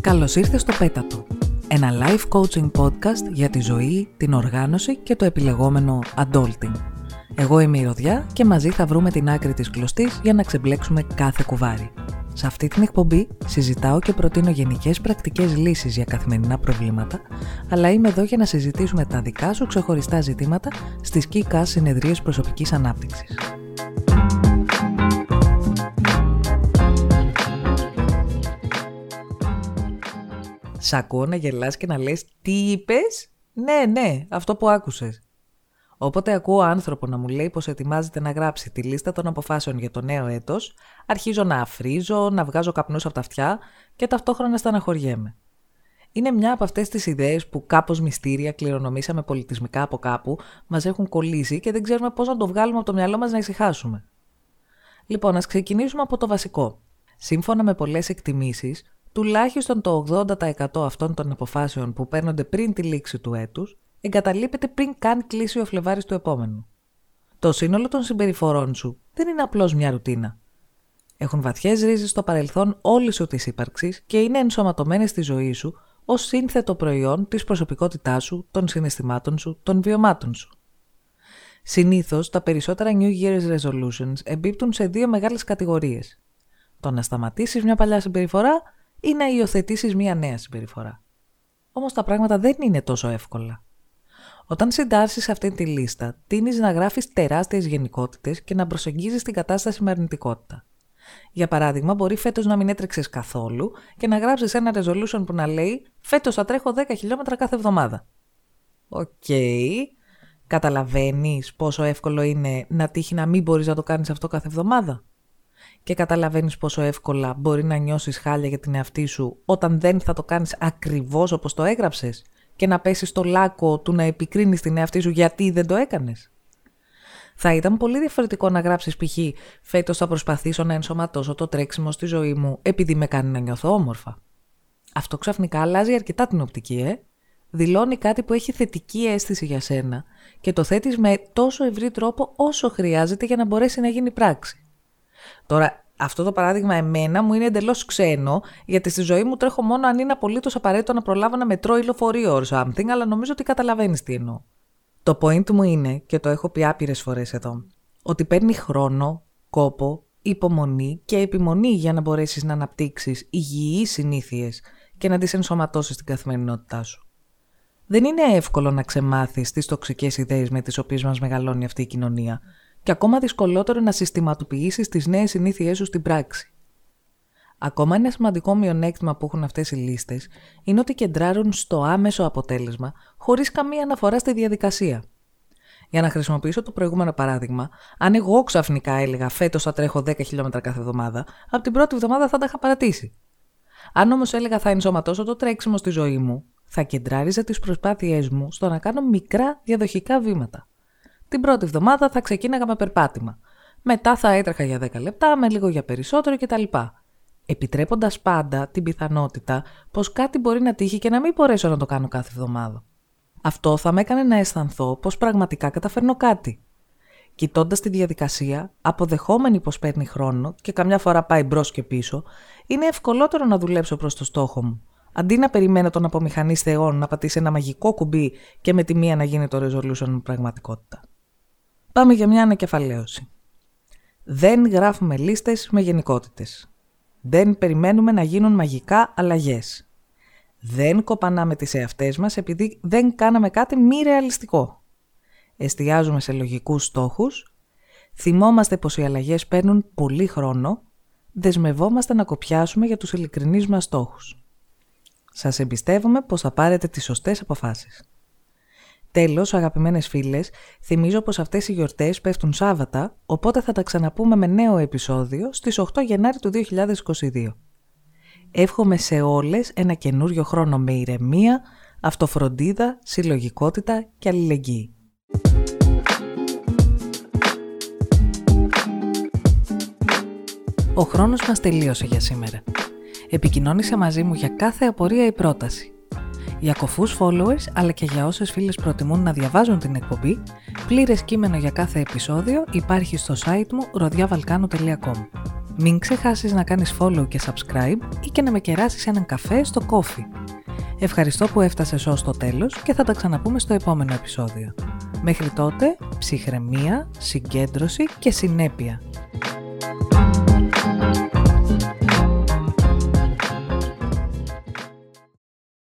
Καλώς ήρθες στο Πέτατο, ένα live coaching podcast για τη ζωή, την οργάνωση και το επιλεγόμενο adulting. Εγώ είμαι η Ροδιά και μαζί θα βρούμε την άκρη της κλωστής για να ξεμπλέξουμε κάθε κουβάρι. Σε αυτή την εκπομπή συζητάω και προτείνω γενικές πρακτικές λύσεις για καθημερινά προβλήματα, αλλά είμαι εδώ για να συζητήσουμε τα δικά σου ξεχωριστά ζητήματα στις ΚΙΚΑ συνεδρίες προσωπικής ανάπτυξης. Σ' ακούω να γελάς και να λες «Τι είπες» «Ναι, ναι, αυτό που άκουσες». Όποτε ακούω άνθρωπο να μου λέει πως ετοιμάζεται να γράψει τη λίστα των αποφάσεων για το νέο έτος, αρχίζω να αφρίζω, να βγάζω καπνούς από τα αυτιά και ταυτόχρονα στεναχωριέμαι. Είναι μια από αυτές τις ιδέες που κάπως μυστήρια κληρονομήσαμε πολιτισμικά από κάπου, μας έχουν κολλήσει και δεν ξέρουμε πώς να το βγάλουμε από το μυαλό μας να ησυχάσουμε. Λοιπόν, ας ξεκινήσουμε από το βασικό. Σύμφωνα με πολλές εκτιμήσεις, τουλάχιστον το 80% αυτών των αποφάσεων που παίρνονται πριν τη λήξη του έτους εγκαταλείπεται πριν καν κλείσει ο Φλεβάρης του επόμενου. Το σύνολο των συμπεριφορών σου δεν είναι απλώς μια ρουτίνα. Έχουν βαθιές ρίζες στο παρελθόν όλης σου της ύπαρξης και είναι ενσωματωμένες στη ζωή σου ως σύνθετο προϊόν της προσωπικότητάς σου, των συναισθημάτων σου, των βιωμάτων σου. Συνήθως, τα περισσότερα New Year's Resolutions εμπίπτουν σε δύο μεγάλες κατηγορίες. Το να σταματήσεις μια παλιά συμπεριφορά ή να υιοθετήσεις μια νέα συμπεριφορά. Όμως τα πράγματα δεν είναι τόσο εύκολα. Όταν συντάσσεις αυτή τη λίστα, τείνεις να γράφεις τεράστιες γενικότητες και να προσεγγίζεις την κατάσταση με αρνητικότητα. Για παράδειγμα, μπορεί φέτος να μην έτρεξες καθόλου και να γράψεις ένα resolution που να λέει Φέτος θα τρέχω 10 χιλιόμετρα κάθε εβδομάδα. OK. Okay. Καταλαβαίνεις πόσο εύκολο είναι να τύχει να μην μπορείς να το κάνεις αυτό κάθε εβδομάδα; Και καταλαβαίνεις πόσο εύκολα μπορεί να νιώσεις χάλια για την εαυτή σου όταν δεν θα το κάνεις ακριβώς όπως το έγραψες και να πέσεις στο λάκκο του να επικρίνεις την εαυτή σου γιατί δεν το έκανες. Θα ήταν πολύ διαφορετικό να γράψεις π.χ. φέτος θα προσπαθήσω να ενσωματώσω το τρέξιμο στη ζωή μου επειδή με κάνει να νιώθω όμορφα. Αυτό ξαφνικά αλλάζει αρκετά την οπτική, ε. Δηλώνει κάτι που έχει θετική αίσθηση για σένα και το θέτεις με τόσο ευρύ τρόπο όσο χρειάζεται για να μπορέσει να γίνει πράξη. Τώρα, αυτό το παράδειγμα εμένα μου είναι εντελώς ξένο, γιατί στη ζωή μου τρέχω μόνο αν είναι απολύτως απαραίτητο να προλάβω να μετρώ ή λεωφορείο or something, αλλά νομίζω ότι καταλαβαίνεις τι εννοώ. Το point μου είναι, και το έχω πει άπειρες φορές εδώ, ότι παίρνει χρόνο, κόπο, υπομονή και επιμονή για να μπορέσεις να αναπτύξεις υγιείς συνήθειες και να τις ενσωματώσεις στην καθημερινότητά σου. Δεν είναι εύκολο να ξεμάθεις τις τοξικές ιδέες με τις οποίες μας μεγαλώνει αυτή η κοινωνία, και ακόμα δυσκολότερο να συστηματοποιήσεις τις νέες συνήθειές σου στην πράξη. Ακόμα ένα σημαντικό μειονέκτημα που έχουν αυτές οι λίστες είναι ότι κεντράρουν στο άμεσο αποτέλεσμα, χωρίς καμία αναφορά στη διαδικασία. Για να χρησιμοποιήσω το προηγούμενο παράδειγμα, αν εγώ ξαφνικά έλεγα φέτος θα τρέχω 10 χιλιόμετρα κάθε εβδομάδα, από την πρώτη εβδομάδα θα τα είχα παρατήσει. Αν όμως έλεγα θα ενσωματώσω το τρέξιμο στη ζωή μου, θα κεντράριζα τις προσπάθειές μου στο να κάνω μικρά διαδοχικά βήματα. Την πρώτη εβδομάδα θα ξεκίναγα με περπάτημα. Μετά θα έτρεχα για 10 λεπτά, με λίγο για περισσότερο κτλ. Επιτρέποντας πάντα την πιθανότητα πως κάτι μπορεί να τύχει και να μην μπορέσω να το κάνω κάθε εβδομάδα. Αυτό θα με έκανε να αισθανθώ πως πραγματικά καταφέρνω κάτι. Κοιτώντας τη διαδικασία, αποδεχόμενη πως παίρνει χρόνο και καμιά φορά πάει μπρος και πίσω, είναι ευκολότερο να δουλέψω προς το στόχο μου. Αντί να περιμένω τον απομηχανή θεών να πατήσει ένα μαγικό κουμπί και με τη μία να γίνει το resolution μου πραγματικότητα. Πάμε για μια ανακεφαλαίωση. Δεν γράφουμε λίστες με γενικότητες. Δεν περιμένουμε να γίνουν μαγικά αλλαγές. Δεν κοπανάμε τις εαυτές μας επειδή δεν κάναμε κάτι μη ρεαλιστικό. Εστιάζουμε σε λογικούς στόχους, θυμόμαστε πως οι αλλαγές παίρνουν πολύ χρόνο, δεσμευόμαστε να κοπιάσουμε για τους ειλικρινείς μας στόχους. Σας εμπιστεύομαι πως θα πάρετε τις σωστές αποφάσεις. Τέλος, αγαπημένες φίλες, θυμίζω πως αυτές οι γιορτές πέφτουν Σάββατα, οπότε θα τα ξαναπούμε με νέο επεισόδιο στις 8 Γενάρη του 2022. Εύχομαι σε όλες ένα καινούριο χρόνο με ηρεμία, αυτοφροντίδα, συλλογικότητα και αλληλεγγύη. Ο χρόνος μας τελείωσε για σήμερα. Επικοινώνησε μαζί μου για κάθε απορία ή πρόταση. Για κοφούς followers αλλά και για όσες φίλες προτιμούν να διαβάζουν την εκπομπή, πλήρες κείμενο για κάθε επεισόδιο υπάρχει στο site μου rodiavalcano.com. Μην ξεχάσεις να κάνεις follow και subscribe ή και να με κεράσεις έναν καφέ στο Coffee. Ευχαριστώ που έφτασες ως το τέλος και θα τα ξαναπούμε στο επόμενο επεισόδιο. Μέχρι τότε, ψυχραιμία, συγκέντρωση και συνέπεια.